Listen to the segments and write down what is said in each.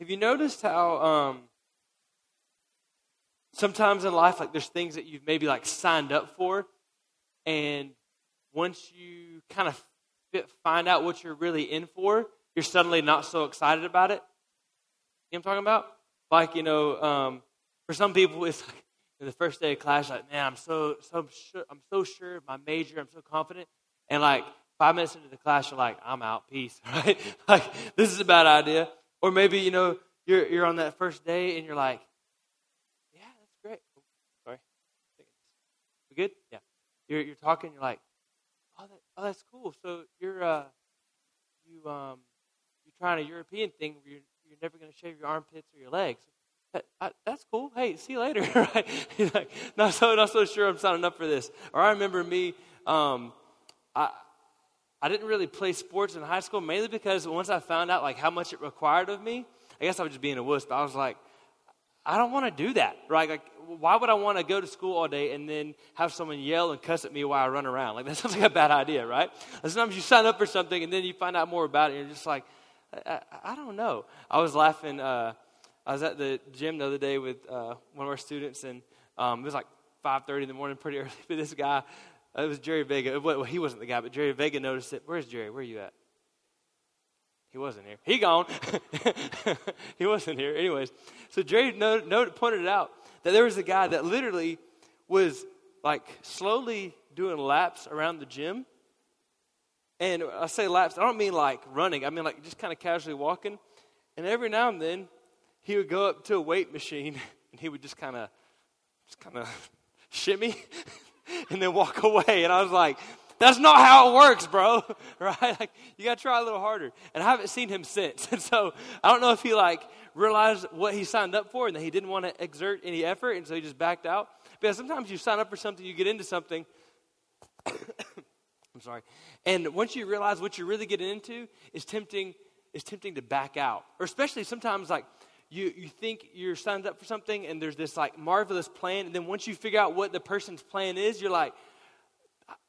Have you noticed how um, sometimes in life, like there's things that you've maybe like signed up for, and once you kind of find out what you're really in for, you're suddenly not so excited about it. You know what I'm talking about? Like, you know, um, for some people, it's like the first day of class, like, man, I'm so, so sure, I'm so sure of my major, I'm so confident. And like five minutes into the class, you're like, I'm out, peace, right? like, this is a bad idea. Or maybe, you know, you're, you're on that first day and you're like, yeah, that's great. Oh, sorry. We good? Yeah. You're, you're talking, you're like, oh, that, oh that's cool. So you're, uh, you, um, you're trying a European thing where you're, you're never going to shave your armpits or your legs. That, I, that's cool. Hey, see you later. right? He's like, not so, not so sure I'm signing up for this. Or I remember me, um, I, I didn't really play sports in high school mainly because once I found out like how much it required of me, I guess I was just being a wuss, but I was like, I don't want to do that, right? Like, why would I want to go to school all day and then have someone yell and cuss at me while I run around? Like, that sounds like a bad idea, right? Sometimes you sign up for something and then you find out more about it and you're just like, I, I, I don't know. I was laughing. Uh, I was at the gym the other day with uh, one of our students, and um, it was like 5.30 in the morning, pretty early. But this guy, it was Jerry Vega. Well, he wasn't the guy, but Jerry Vega noticed it. Where's Jerry? Where are you at? He wasn't here. He gone. he wasn't here. Anyways, so Jerry noted, noted, pointed it out that there was a guy that literally was like slowly doing laps around the gym. And I say laps, I don't mean like running. I mean like just kind of casually walking. And every now and then, he would go up to a weight machine and he would just kind of, just kind of shimmy and then walk away. And I was like, that's not how it works, bro. right? Like you got to try a little harder. And I haven't seen him since. And so I don't know if he like realized what he signed up for and that he didn't want to exert any effort and so he just backed out. Because sometimes you sign up for something, you get into something. I'm sorry. And once you realize what you're really getting into is tempting is tempting to back out. Or especially sometimes like you, you think you're signed up for something and there's this like marvelous plan and then once you figure out what the person's plan is, you're like,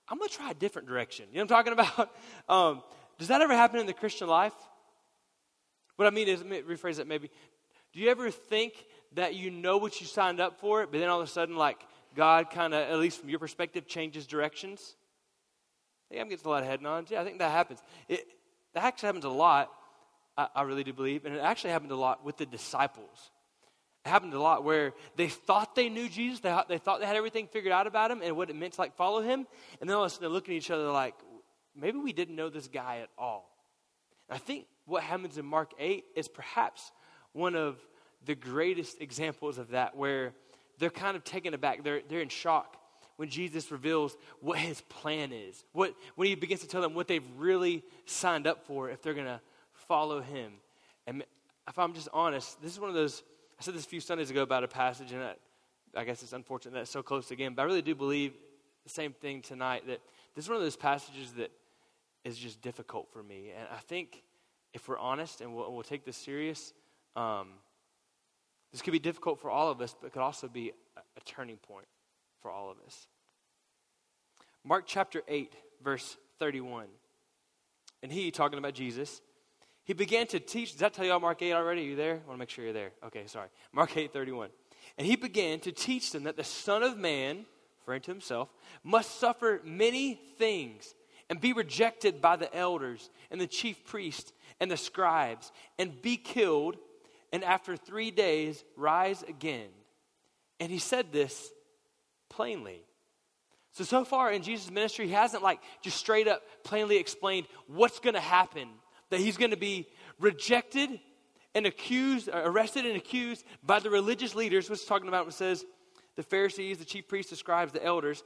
I'm going to try a different direction. You know what I'm talking about? Um, does that ever happen in the Christian life? What I mean is, rephrase that maybe. Do you ever think that you know what you signed up for, but then all of a sudden, like, God kind of, at least from your perspective, changes directions? I think I'm getting a lot of head nods. Yeah, I think that happens. It, that actually happens a lot, I, I really do believe, and it actually happened a lot with the disciples. It happened a lot where they thought they knew Jesus, they, they thought they had everything figured out about him and what it meant to like follow him, and then all of a sudden they're looking at each other like, maybe we didn't know this guy at all. And I think what happens in Mark 8 is perhaps one of the greatest examples of that, where they're kind of taken aback, they're, they're in shock when Jesus reveals what his plan is, what, when he begins to tell them what they've really signed up for if they're going to follow him. And if I'm just honest, this is one of those I said this a few Sundays ago about a passage, and I, I guess it's unfortunate that it's so close again, but I really do believe the same thing tonight that this is one of those passages that is just difficult for me. And I think if we're honest and we'll, we'll take this serious, um, this could be difficult for all of us, but it could also be a, a turning point for all of us. Mark chapter 8, verse 31. And he, talking about Jesus, he began to teach. Does that tell you all Mark 8 already? Are you there? I want to make sure you're there. Okay, sorry. Mark 8 31. And he began to teach them that the Son of Man, referring to himself, must suffer many things and be rejected by the elders and the chief priests and the scribes and be killed and after three days rise again. And he said this plainly. So, so far in Jesus' ministry, he hasn't like just straight up plainly explained what's going to happen that he's going to be rejected and accused, uh, arrested and accused by the religious leaders, is talking about, it says the Pharisees, the chief priests, the scribes, the elders.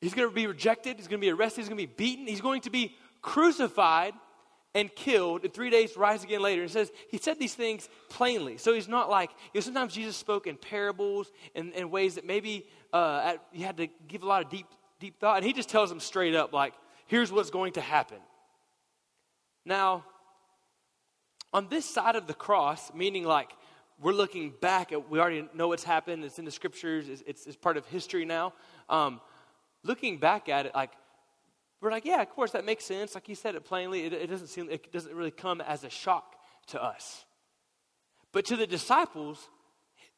He's going to be rejected, he's going to be arrested, he's going to be beaten, he's going to be crucified and killed, and three days rise again later. And says he said these things plainly. So he's not like, you know, sometimes Jesus spoke in parables and in ways that maybe uh, at, you had to give a lot of deep, deep thought. And he just tells them straight up, like, here's what's going to happen. Now, on this side of the cross, meaning like we're looking back at, we already know what's happened, it's in the scriptures, it's, it's, it's part of history now. Um, looking back at it, like, we're like, yeah, of course, that makes sense. Like you said it plainly, it, it doesn't seem, it doesn't really come as a shock to us. But to the disciples,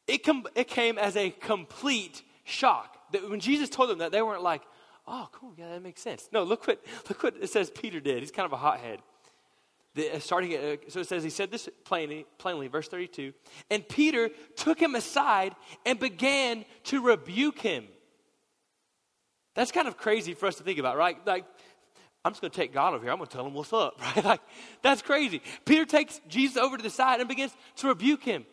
it, com- it came as a complete shock. That when Jesus told them that, they weren't like, oh, cool, yeah, that makes sense. No, look what, look what it says Peter did. He's kind of a hothead. The, uh, starting at, uh, so it says, he said this plainly, plainly, verse 32. And Peter took him aside and began to rebuke him. That's kind of crazy for us to think about, right? Like, I'm just going to take God over here. I'm going to tell him what's up, right? Like, that's crazy. Peter takes Jesus over to the side and begins to rebuke him.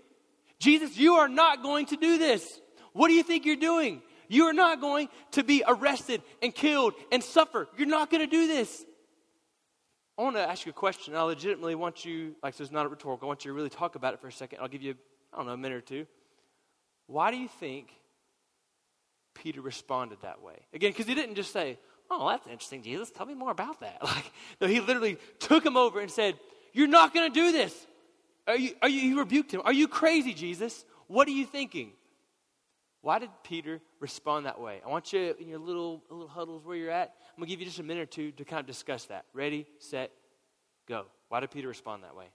Jesus, you are not going to do this. What do you think you're doing? You are not going to be arrested and killed and suffer. You're not going to do this. I want to ask you a question. I legitimately want you, like, so it's not a rhetorical, I want you to really talk about it for a second. I'll give you, I don't know, a minute or two. Why do you think Peter responded that way? Again, because he didn't just say, Oh, that's interesting, Jesus. Tell me more about that. Like, no, he literally took him over and said, You're not going to do this. Are you, are you, he rebuked him. Are you crazy, Jesus? What are you thinking? Why did Peter respond that way? I want you in your little, little huddles where you're at. I'm going to give you just a minute or two to kind of discuss that. Ready, set, go. Why did Peter respond that way?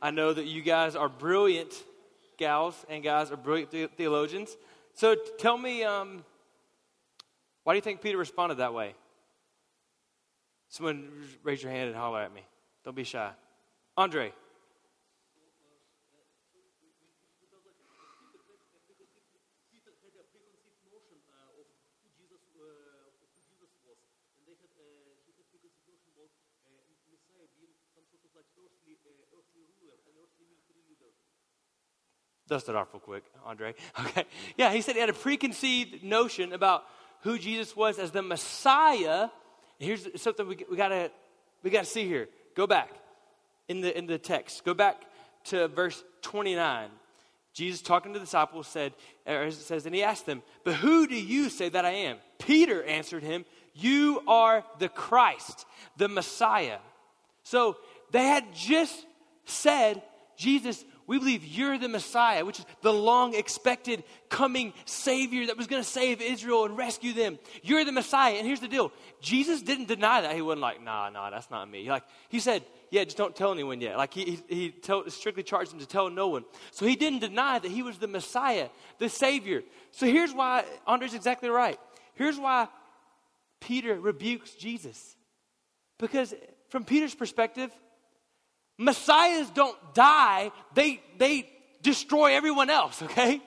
I know that you guys are brilliant gals and guys are brilliant theologians. So tell me, um, why do you think Peter responded that way? Someone raise your hand and holler at me. Don't be shy. Andre. Dust it off real quick, Andre. Okay. Yeah, he said he had a preconceived notion about who Jesus was as the Messiah. Here's something we, we gotta we gotta see here. Go back in the in the text. Go back to verse 29. Jesus talking to the disciples said, or says, and he asked them, But who do you say that I am? Peter answered him, You are the Christ, the Messiah. So they had just said, Jesus, we believe you're the Messiah, which is the long expected coming Savior that was going to save Israel and rescue them. You're the Messiah. And here's the deal Jesus didn't deny that. He wasn't like, nah, nah, that's not me. Like, he said, yeah, just don't tell anyone yet. Like, he, he, he strictly charged him to tell no one. So he didn't deny that he was the Messiah, the Savior. So here's why Andre's exactly right. Here's why Peter rebukes Jesus. Because from Peter's perspective, Messiahs don't die, they, they destroy everyone else, okay?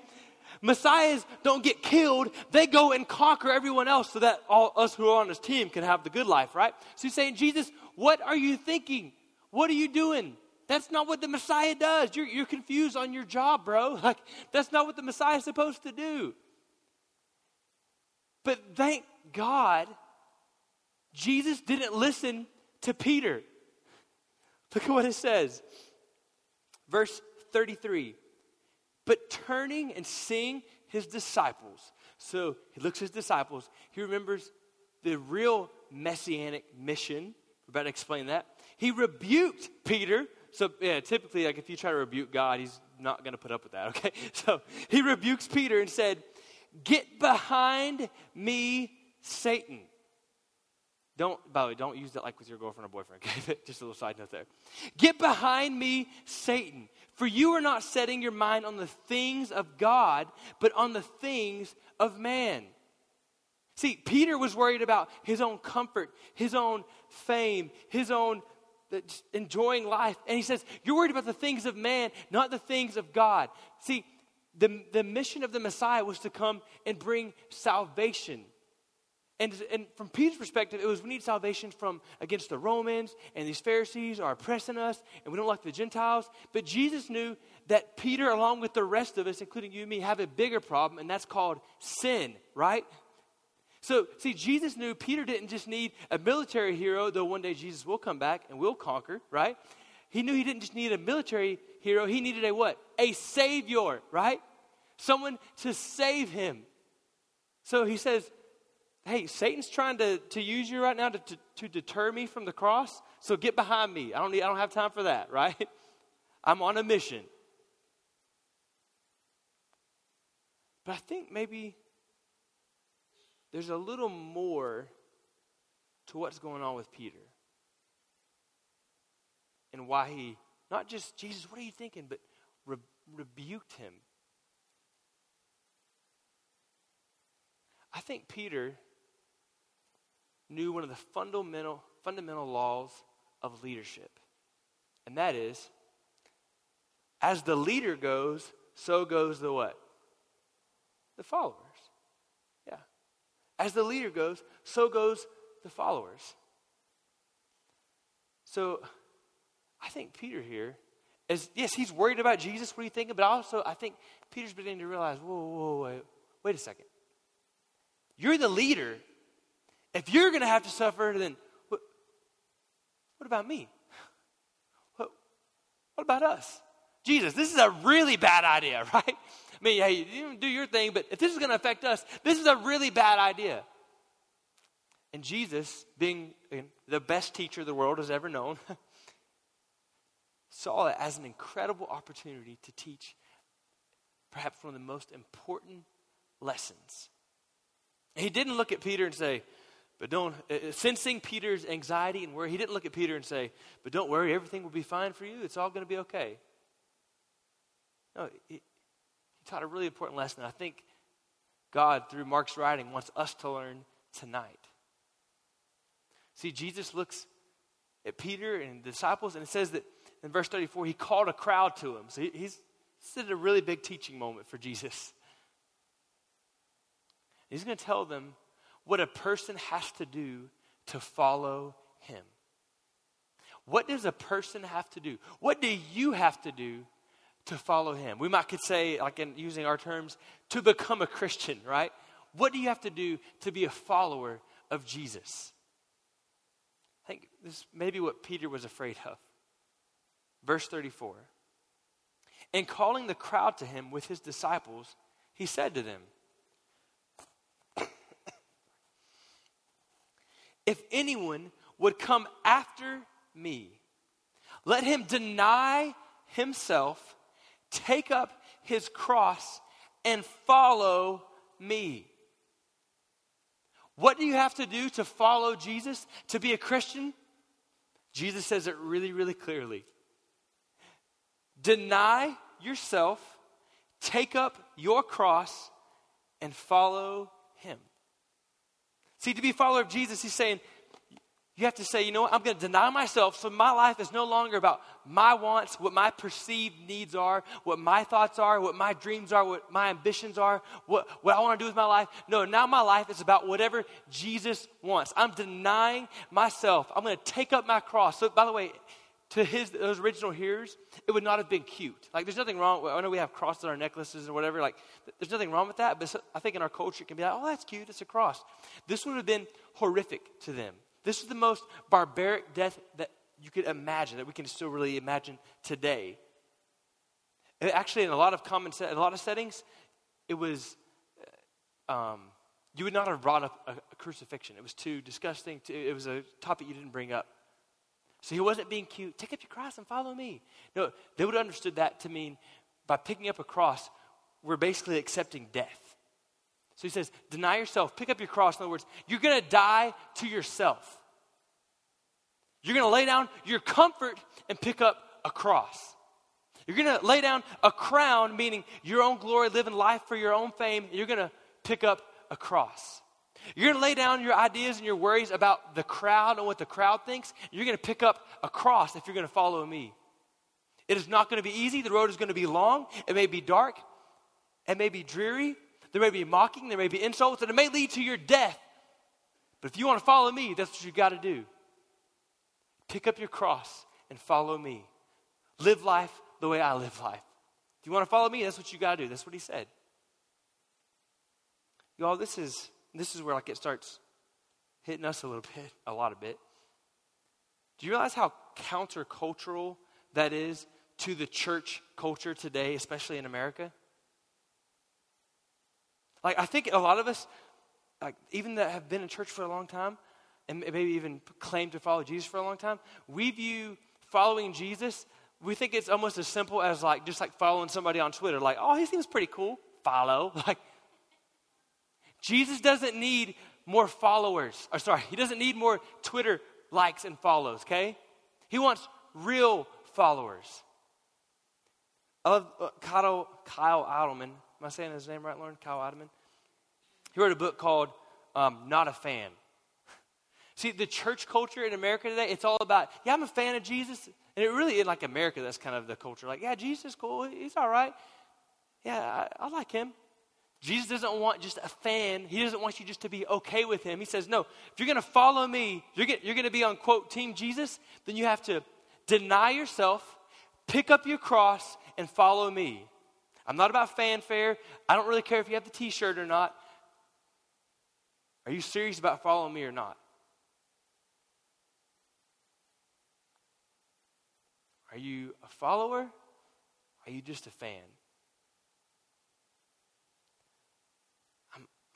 Messiahs don't get killed, they go and conquer everyone else so that all us who are on his team can have the good life, right? So he's saying, Jesus, what are you thinking? What are you doing? That's not what the Messiah does. You're, you're confused on your job, bro. Like, that's not what the Messiah is supposed to do. But thank God, Jesus didn't listen to Peter. Look at what it says. Verse 33. But turning and seeing his disciples. So he looks at his disciples. He remembers the real messianic mission. We're about to explain that. He rebuked Peter. So, yeah, typically, like if you try to rebuke God, he's not going to put up with that, okay? So he rebukes Peter and said, Get behind me, Satan. Don't, by the way, don't use that like with your girlfriend or boyfriend, okay? Just a little side note there. Get behind me, Satan, for you are not setting your mind on the things of God, but on the things of man. See, Peter was worried about his own comfort, his own fame, his own uh, enjoying life. And he says, You're worried about the things of man, not the things of God. See, the, the mission of the Messiah was to come and bring salvation and, and from Peter's perspective, it was we need salvation from against the Romans and these Pharisees are oppressing us, and we don't like the Gentiles. But Jesus knew that Peter, along with the rest of us, including you and me, have a bigger problem, and that's called sin, right? So, see, Jesus knew Peter didn't just need a military hero, though one day Jesus will come back and will conquer, right? He knew he didn't just need a military hero, he needed a what? A savior, right? Someone to save him. So he says, hey, Satan's trying to, to use you right now to, to, to deter me from the cross, so get behind me. I don't, need, I don't have time for that, right? I'm on a mission. But I think maybe there's a little more to what's going on with Peter. And why he, not just, Jesus, what are you thinking, but re- rebuked him. I think Peter knew one of the fundamental, fundamental laws of leadership. And that is, as the leader goes, so goes the what? The followers. Yeah. As the leader goes, so goes the followers. So I think Peter here is, yes, he's worried about Jesus. What are you thinking? But also, I think Peter's beginning to realize, whoa, whoa, wait, wait a second. You're the leader. If you're going to have to suffer, then what, what about me? What, what about us? Jesus, this is a really bad idea, right? I mean, hey, you do your thing, but if this is going to affect us, this is a really bad idea. And Jesus, being the best teacher the world has ever known, saw it as an incredible opportunity to teach perhaps one of the most important lessons. He didn't look at Peter and say, but don't, uh, uh, sensing Peter's anxiety and worry, he didn't look at Peter and say, But don't worry, everything will be fine for you. It's all going to be okay. No, he, he taught a really important lesson. I think God, through Mark's writing, wants us to learn tonight. See, Jesus looks at Peter and the disciples, and it says that in verse 34, he called a crowd to him. So he, he's, this is a really big teaching moment for Jesus. He's going to tell them what a person has to do to follow him. What does a person have to do? What do you have to do to follow him? We might could say, like in using our terms, to become a Christian, right? What do you have to do to be a follower of Jesus? I think this may be what Peter was afraid of. Verse 34. And calling the crowd to him with his disciples, he said to them, If anyone would come after me, let him deny himself, take up his cross, and follow me. What do you have to do to follow Jesus, to be a Christian? Jesus says it really, really clearly. Deny yourself, take up your cross, and follow him. See, to be a follower of Jesus, he's saying, you have to say, you know what, I'm going to deny myself so my life is no longer about my wants, what my perceived needs are, what my thoughts are, what my dreams are, what my ambitions are, what, what I want to do with my life. No, now my life is about whatever Jesus wants. I'm denying myself. I'm going to take up my cross. So, by the way, to his those original hearers, it would not have been cute. Like, there's nothing wrong. I know we have crosses on our necklaces or whatever. Like, there's nothing wrong with that. But I think in our culture, it can be like, oh, that's cute. It's a cross. This would have been horrific to them. This is the most barbaric death that you could imagine, that we can still really imagine today. And actually, in a lot of common, in a lot of settings, it was. Um, you would not have brought up a, a crucifixion. It was too disgusting. Too, it was a topic you didn't bring up. So he wasn't being cute. Take up your cross and follow me. No, they would have understood that to mean by picking up a cross, we're basically accepting death. So he says, deny yourself, pick up your cross. In other words, you're going to die to yourself. You're going to lay down your comfort and pick up a cross. You're going to lay down a crown, meaning your own glory, living life for your own fame. You're going to pick up a cross. You're going to lay down your ideas and your worries about the crowd and what the crowd thinks. You're going to pick up a cross if you're going to follow me. It is not going to be easy. The road is going to be long. It may be dark. It may be dreary. There may be mocking. There may be insults. And it may lead to your death. But if you want to follow me, that's what you've got to do. Pick up your cross and follow me. Live life the way I live life. If you want to follow me, that's what you got to do. That's what he said. Y'all, this is this is where like it starts hitting us a little bit, a lot of bit. Do you realize how countercultural that is to the church culture today, especially in America? Like I think a lot of us, like even that have been in church for a long time, and maybe even claim to follow Jesus for a long time, we view following Jesus, we think it's almost as simple as like just like following somebody on Twitter, like, oh, he seems pretty cool. Follow. Like Jesus doesn't need more followers. Or sorry, he doesn't need more Twitter likes and follows, okay? He wants real followers. I love uh, Kyle, Kyle. Am I saying his name right, Lauren? Kyle Idleman. He wrote a book called um, Not a Fan. See, the church culture in America today, it's all about, yeah, I'm a fan of Jesus. And it really, in like America, that's kind of the culture. Like, yeah, Jesus is cool. He's all right. Yeah, I, I like him. Jesus doesn't want just a fan. He doesn't want you just to be okay with him. He says, no, if you're going to follow me, you're going you're to be on, quote, Team Jesus, then you have to deny yourself, pick up your cross, and follow me. I'm not about fanfare. I don't really care if you have the t shirt or not. Are you serious about following me or not? Are you a follower? Are you just a fan?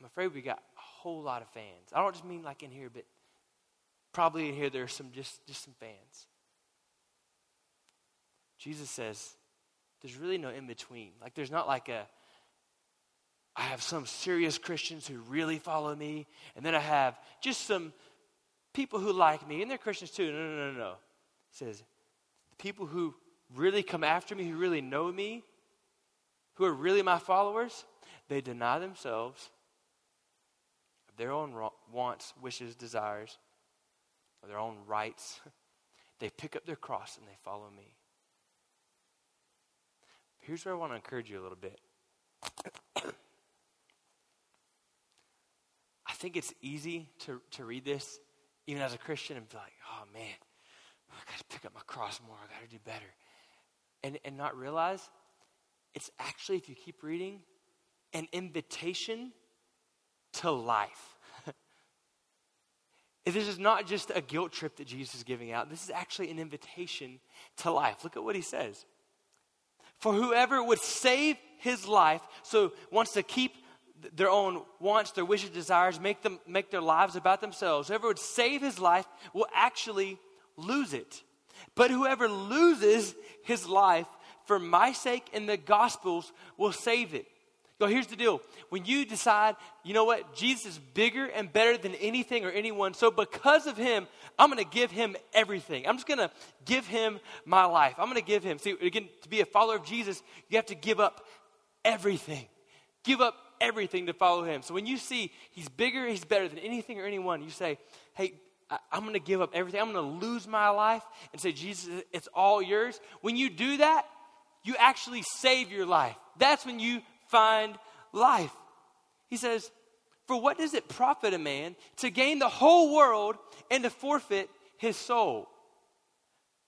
I'm afraid we got a whole lot of fans. I don't just mean like in here, but probably in here there are some just, just some fans. Jesus says there's really no in between. Like there's not like a I have some serious Christians who really follow me, and then I have just some people who like me, and they're Christians too. No, no, no, no. He says, the people who really come after me, who really know me, who are really my followers, they deny themselves, their own wants, wishes, desires, or their own rights. they pick up their cross and they follow me. Here's where I want to encourage you a little bit. I think it's easy to, to read this, even as a Christian, and be like, oh man, I got to pick up my cross more. I got to do better. And, and not realize it's actually, if you keep reading, an invitation to life. this is not just a guilt trip that Jesus is giving out, this is actually an invitation to life. Look at what he says. For whoever would save his life, so wants to keep their own wants, their wishes, desires, make them make their lives about themselves. Whoever would save his life will actually lose it. But whoever loses his life for my sake and the gospel's will save it. So here's the deal. When you decide, you know what, Jesus is bigger and better than anything or anyone, so because of him, I'm going to give him everything. I'm just going to give him my life. I'm going to give him. See, again, to be a follower of Jesus, you have to give up everything. Give up everything to follow him. So when you see he's bigger, he's better than anything or anyone, you say, hey, I'm going to give up everything. I'm going to lose my life and say, Jesus, it's all yours. When you do that, you actually save your life. That's when you find life. He says, For what does it profit a man to gain the whole world and to forfeit his soul?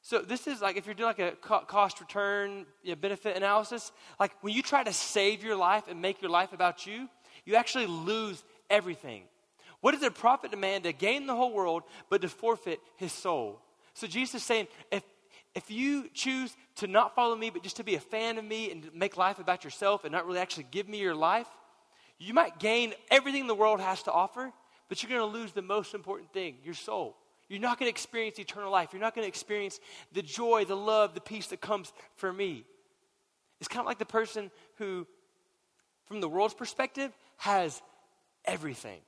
So this is like if you're doing like a cost return you know, benefit analysis, like when you try to save your life and make your life about you, you actually lose everything. What does it profit a man to gain the whole world but to forfeit his soul? So Jesus is saying, if if you choose to not follow me, but just to be a fan of me and make life about yourself and not really actually give me your life, you might gain everything the world has to offer, but you're going to lose the most important thing your soul. You're not going to experience eternal life. You're not going to experience the joy, the love, the peace that comes from me. It's kind of like the person who, from the world's perspective, has everything.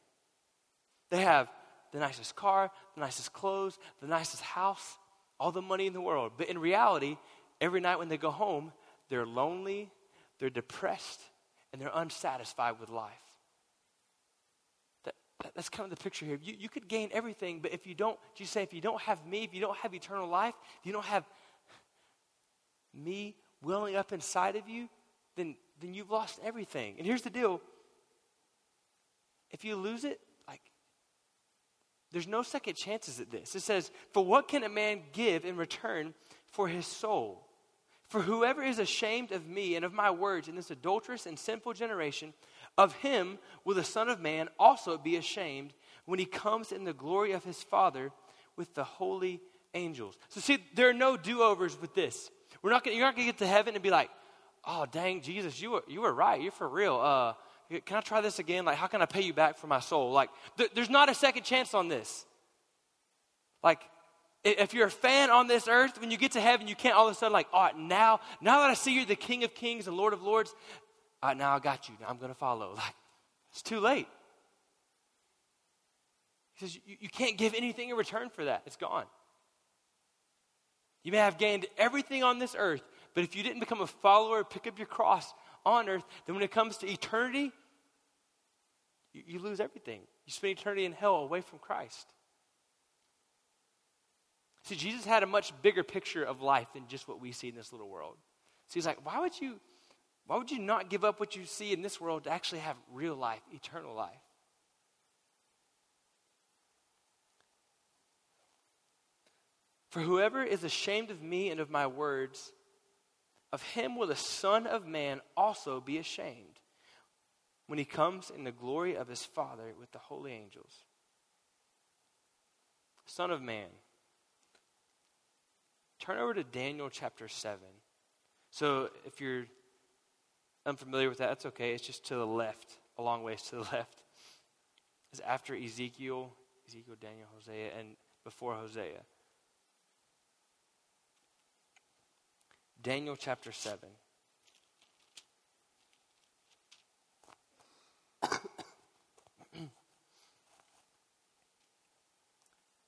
They have the nicest car, the nicest clothes, the nicest house, all the money in the world. But in reality, every night when they go home, they're lonely, they're depressed, and they're unsatisfied with life. That, that, that's kind of the picture here. You, you could gain everything, but if you don't, you say, if you don't have me, if you don't have eternal life, if you don't have me welling up inside of you, then, then you've lost everything. And here's the deal if you lose it, there's no second chances at this. It says, For what can a man give in return for his soul? For whoever is ashamed of me and of my words in this adulterous and sinful generation, of him will the Son of Man also be ashamed when he comes in the glory of his Father with the holy angels. So, see, there are no do overs with this. We're not gonna, you're not going to get to heaven and be like, oh, dang, Jesus, you were, you were right. You're for real. Uh, can I try this again? Like, how can I pay you back for my soul? Like, th- there's not a second chance on this. Like, if you're a fan on this earth, when you get to heaven, you can't all of a sudden like, all right, now, now that I see you're the King of Kings and Lord of Lords, all right, now I got you. Now I'm going to follow. Like, it's too late. He says, you, you can't give anything in return for that. It's gone. You may have gained everything on this earth, but if you didn't become a follower, pick up your cross on earth, then when it comes to eternity, you, you lose everything. You spend eternity in hell away from Christ. See, Jesus had a much bigger picture of life than just what we see in this little world. So he's like, why would you, why would you not give up what you see in this world to actually have real life, eternal life? For whoever is ashamed of me and of my words, of him will the Son of Man also be ashamed when he comes in the glory of his Father with the holy angels. Son of Man. Turn over to Daniel chapter 7. So if you're unfamiliar with that, that's okay. It's just to the left, a long ways to the left. It's after Ezekiel, Ezekiel, Daniel, Hosea, and before Hosea. Daniel chapter 7.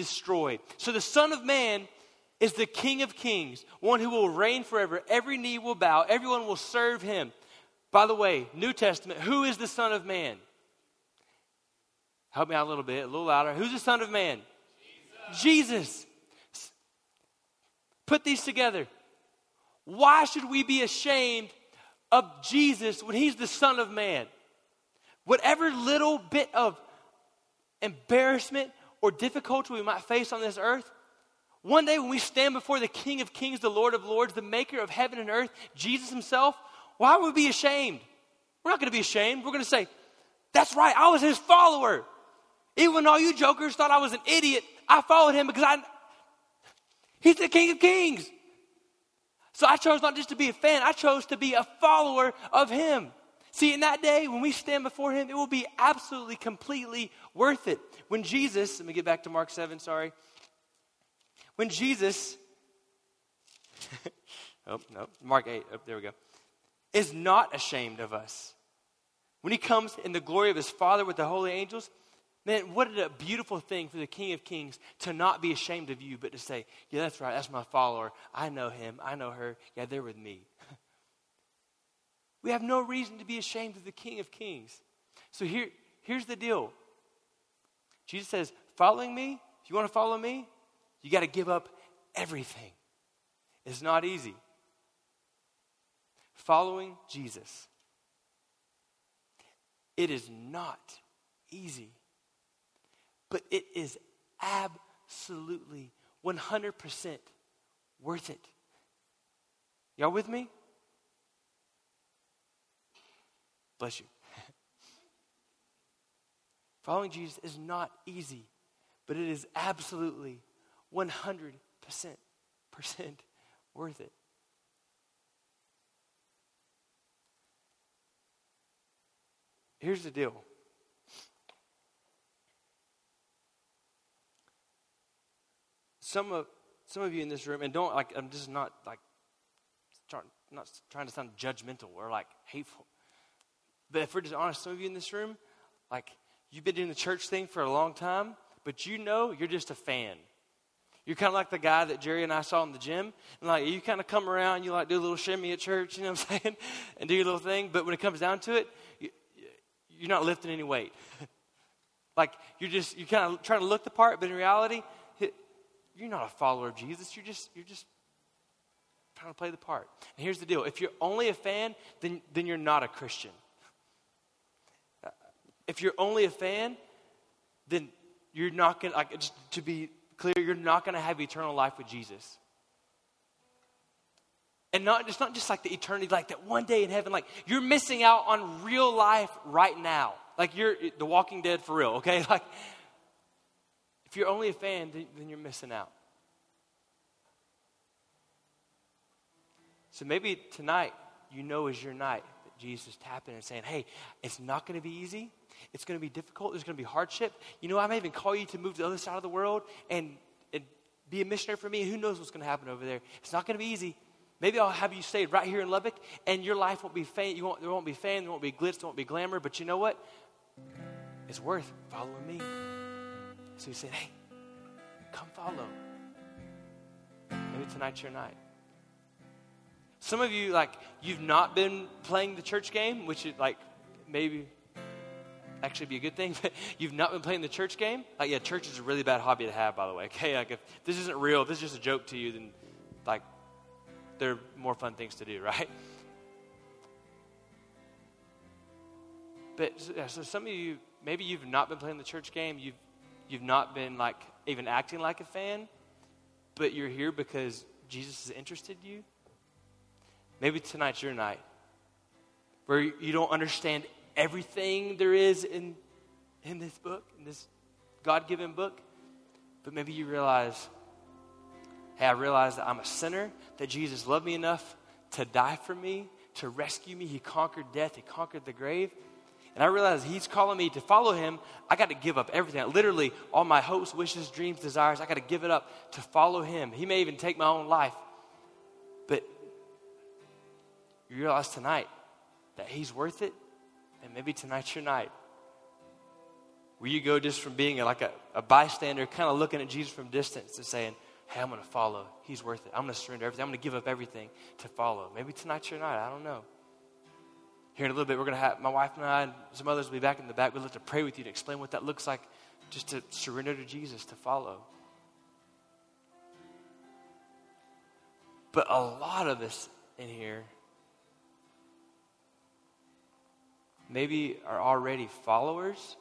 destroyed. So the Son of Man is the King of kings, one who will reign forever. Every knee will bow, everyone will serve him. By the way, New Testament, who is the Son of Man? Help me out a little bit, a little louder. Who's the Son of Man? Jesus. Jesus. Put these together. Why should we be ashamed of Jesus when he's the Son of Man? Whatever little bit of embarrassment or difficulty we might face on this earth, one day when we stand before the King of Kings, the Lord of Lords, the maker of heaven and earth, Jesus himself, why would we be ashamed? We're not going to be ashamed. We're going to say, That's right, I was his follower. Even when all you jokers thought I was an idiot, I followed him because I, He's the King of Kings. So I chose not just to be a fan, I chose to be a follower of Him. See, in that day, when we stand before Him, it will be absolutely, completely worth it. When Jesus, let me get back to Mark 7, sorry. When Jesus, oh, no, Mark 8, oh, there we go, is not ashamed of us. When He comes in the glory of His Father with the holy angels, Man, what a beautiful thing for the King of Kings to not be ashamed of you, but to say, Yeah, that's right, that's my follower. I know him, I know her. Yeah, they're with me. We have no reason to be ashamed of the King of Kings. So here, here's the deal Jesus says, Following me, if you want to follow me, you got to give up everything. It's not easy. Following Jesus, it is not easy but it is absolutely 100% worth it. Y'all with me? Bless you. Following Jesus is not easy, but it is absolutely 100% worth it. Here's the deal. Some of some of you in this room, and don't like I'm just not like trying, not trying to sound judgmental or like hateful. But if we're just honest, some of you in this room, like you've been doing the church thing for a long time, but you know you're just a fan. You're kind of like the guy that Jerry and I saw in the gym. And like you kind of come around, you like do a little shimmy at church, you know what I'm saying? and do your little thing. But when it comes down to it, you, you're not lifting any weight. like you're just, you're kind of trying to look the part, but in reality, you're not a follower of Jesus. You're just, you're just trying to play the part. And here's the deal if you're only a fan, then, then you're not a Christian. If you're only a fan, then you're not going to, like, to be clear, you're not going to have eternal life with Jesus. And not, it's not just like the eternity, like that one day in heaven. Like you're missing out on real life right now. Like you're the Walking Dead for real, okay? Like if you're only a fan, then you're missing out. So maybe tonight you know is your night that Jesus is tapping and saying, hey, it's not going to be easy. It's going to be difficult. There's going to be hardship. You know, I may even call you to move to the other side of the world and, and be a missionary for me. Who knows what's going to happen over there? It's not going to be easy. Maybe I'll have you stay right here in Lubbock, and your life won't be fame. You won't, there won't be fame. There won't be glitz. There won't be glamour. But you know what? It's worth following me. So he said, hey, come follow. Maybe tonight's your night. Some of you, like, you've not been playing the church game, which is like maybe actually be a good thing, but you've not been playing the church game. Like, yeah, church is a really bad hobby to have, by the way. Okay, like if this isn't real, if this is just a joke to you, then like there are more fun things to do, right? But so some of you, maybe you've not been playing the church game. You've you've not been like even acting like a fan, but you're here because Jesus is interested you. Maybe tonight's your night where you don't understand everything there is in, in this book, in this God given book, but maybe you realize, hey, I realize that I'm a sinner, that Jesus loved me enough to die for me, to rescue me. He conquered death, He conquered the grave. And I realize He's calling me to follow Him. I got to give up everything. Literally, all my hopes, wishes, dreams, desires, I got to give it up to follow Him. He may even take my own life. But you realize tonight that He's worth it, and maybe tonight's your night. Where you go just from being like a, a bystander, kind of looking at Jesus from distance and saying, Hey, I'm going to follow. He's worth it. I'm going to surrender everything. I'm going to give up everything to follow. Maybe tonight's your night. I don't know. Here in a little bit, we're going to have my wife and I and some others will be back in the back. We'd love to pray with you to explain what that looks like just to surrender to Jesus, to follow. But a lot of us in here maybe are already followers,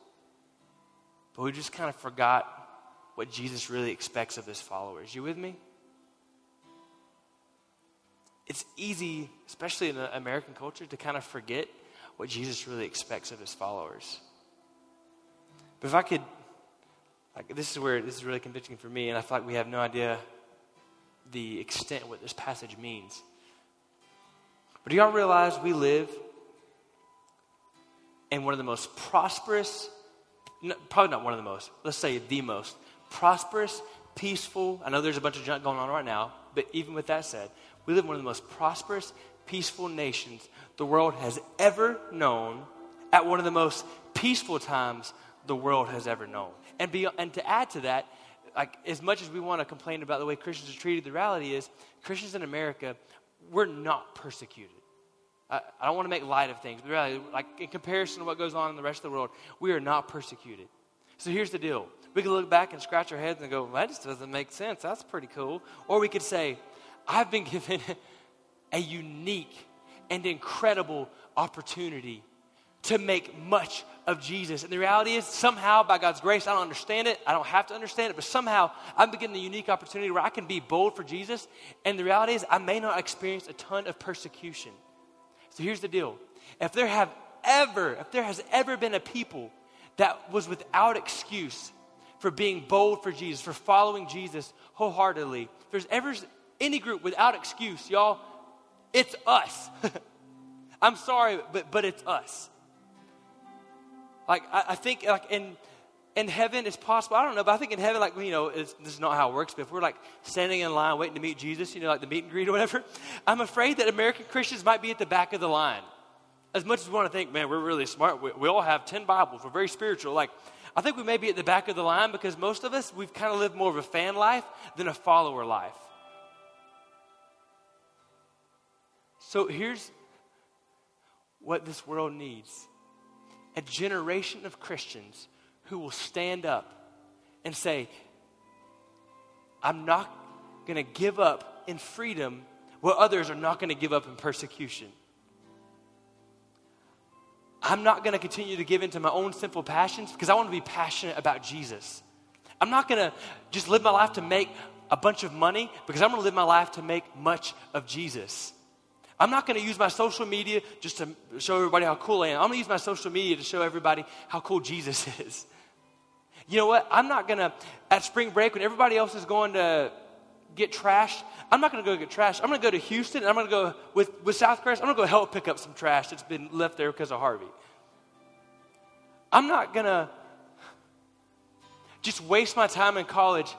but we just kind of forgot what Jesus really expects of his followers. You with me? It's easy, especially in the American culture, to kind of forget what Jesus really expects of his followers. But if I could, like, this is where this is really convicting for me, and I feel like we have no idea the extent what this passage means. But do y'all realize we live in one of the most prosperous, probably not one of the most, let's say the most prosperous, peaceful. I know there's a bunch of junk going on right now, but even with that said, we live in one of the most prosperous, peaceful nations the world has ever known at one of the most peaceful times the world has ever known. And, be, and to add to that, like as much as we want to complain about the way Christians are treated, the reality is Christians in America, we're not persecuted. I, I don't want to make light of things, but really, like in comparison to what goes on in the rest of the world, we are not persecuted. So here's the deal. We can look back and scratch our heads and go, that just doesn't make sense. That's pretty cool. Or we could say, I've been given a unique and incredible opportunity to make much of Jesus. And the reality is, somehow, by God's grace, I don't understand it. I don't have to understand it, but somehow I'm getting the unique opportunity where I can be bold for Jesus. And the reality is, I may not experience a ton of persecution. So here's the deal if there have ever, if there has ever been a people that was without excuse for being bold for Jesus, for following Jesus wholeheartedly. If there's ever any group without excuse, y'all, it's us. I'm sorry, but, but it's us. Like, I, I think, like, in, in heaven, it's possible. I don't know, but I think in heaven, like, you know, this is not how it works, but if we're like standing in line waiting to meet Jesus, you know, like the meet and greet or whatever, I'm afraid that American Christians might be at the back of the line. As much as we want to think, man, we're really smart, we, we all have 10 Bibles, we're very spiritual. Like, I think we may be at the back of the line because most of us, we've kind of lived more of a fan life than a follower life. So here's what this world needs a generation of Christians who will stand up and say, I'm not going to give up in freedom what others are not going to give up in persecution. I'm not going to continue to give into my own sinful passions because I want to be passionate about Jesus. I'm not going to just live my life to make a bunch of money because I'm going to live my life to make much of Jesus. I'm not going to use my social media just to show everybody how cool I am. I'm going to use my social media to show everybody how cool Jesus is. You know what? I'm not going to, at spring break, when everybody else is going to get trashed, I'm not going to go get trash. I'm going to go to Houston and I'm going to go with, with South Crest. I'm going to go help pick up some trash that's been left there because of Harvey. I'm not going to just waste my time in college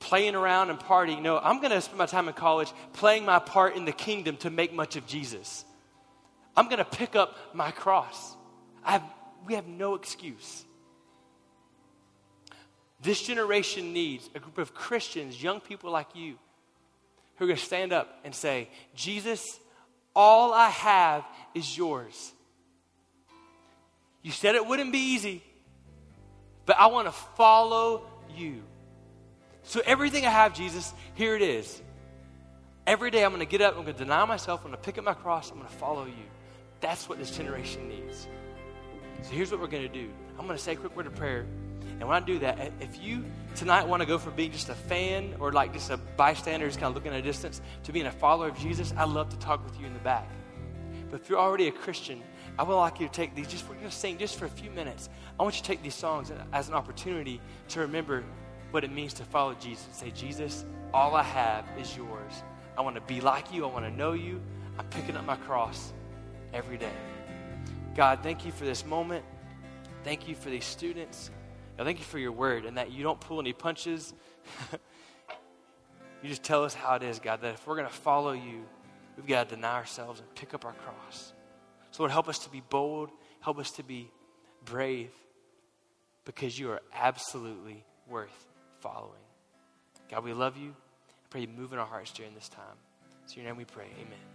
playing around and partying. No, I'm going to spend my time in college playing my part in the kingdom to make much of Jesus. I'm going to pick up my cross. Have, we have no excuse. This generation needs a group of Christians, young people like you, who are going to stand up and say, Jesus, all I have is yours. You said it wouldn't be easy, but I want to follow you. So, everything I have, Jesus, here it is. Every day I'm going to get up, I'm going to deny myself, I'm going to pick up my cross, I'm going to follow you. That's what this generation needs. So, here's what we're going to do I'm going to say a quick word of prayer. And when I do that, if you tonight want to go from being just a fan or like just a bystander, just kind of looking at a distance, to being a follower of Jesus, I'd love to talk with you in the back. But if you're already a Christian, I would like you to take these, just we're going to sing just for a few minutes. I want you to take these songs as an opportunity to remember what it means to follow Jesus. Say, Jesus, all I have is yours. I want to be like you. I want to know you. I'm picking up my cross every day. God, thank you for this moment. Thank you for these students. God, thank you for your word and that you don't pull any punches. you just tell us how it is, God, that if we're going to follow you, we've got to deny ourselves and pick up our cross. So, Lord, help us to be bold, help us to be brave, because you are absolutely worth following. God, we love you. I pray you move in our hearts during this time. So, your name we pray. Amen.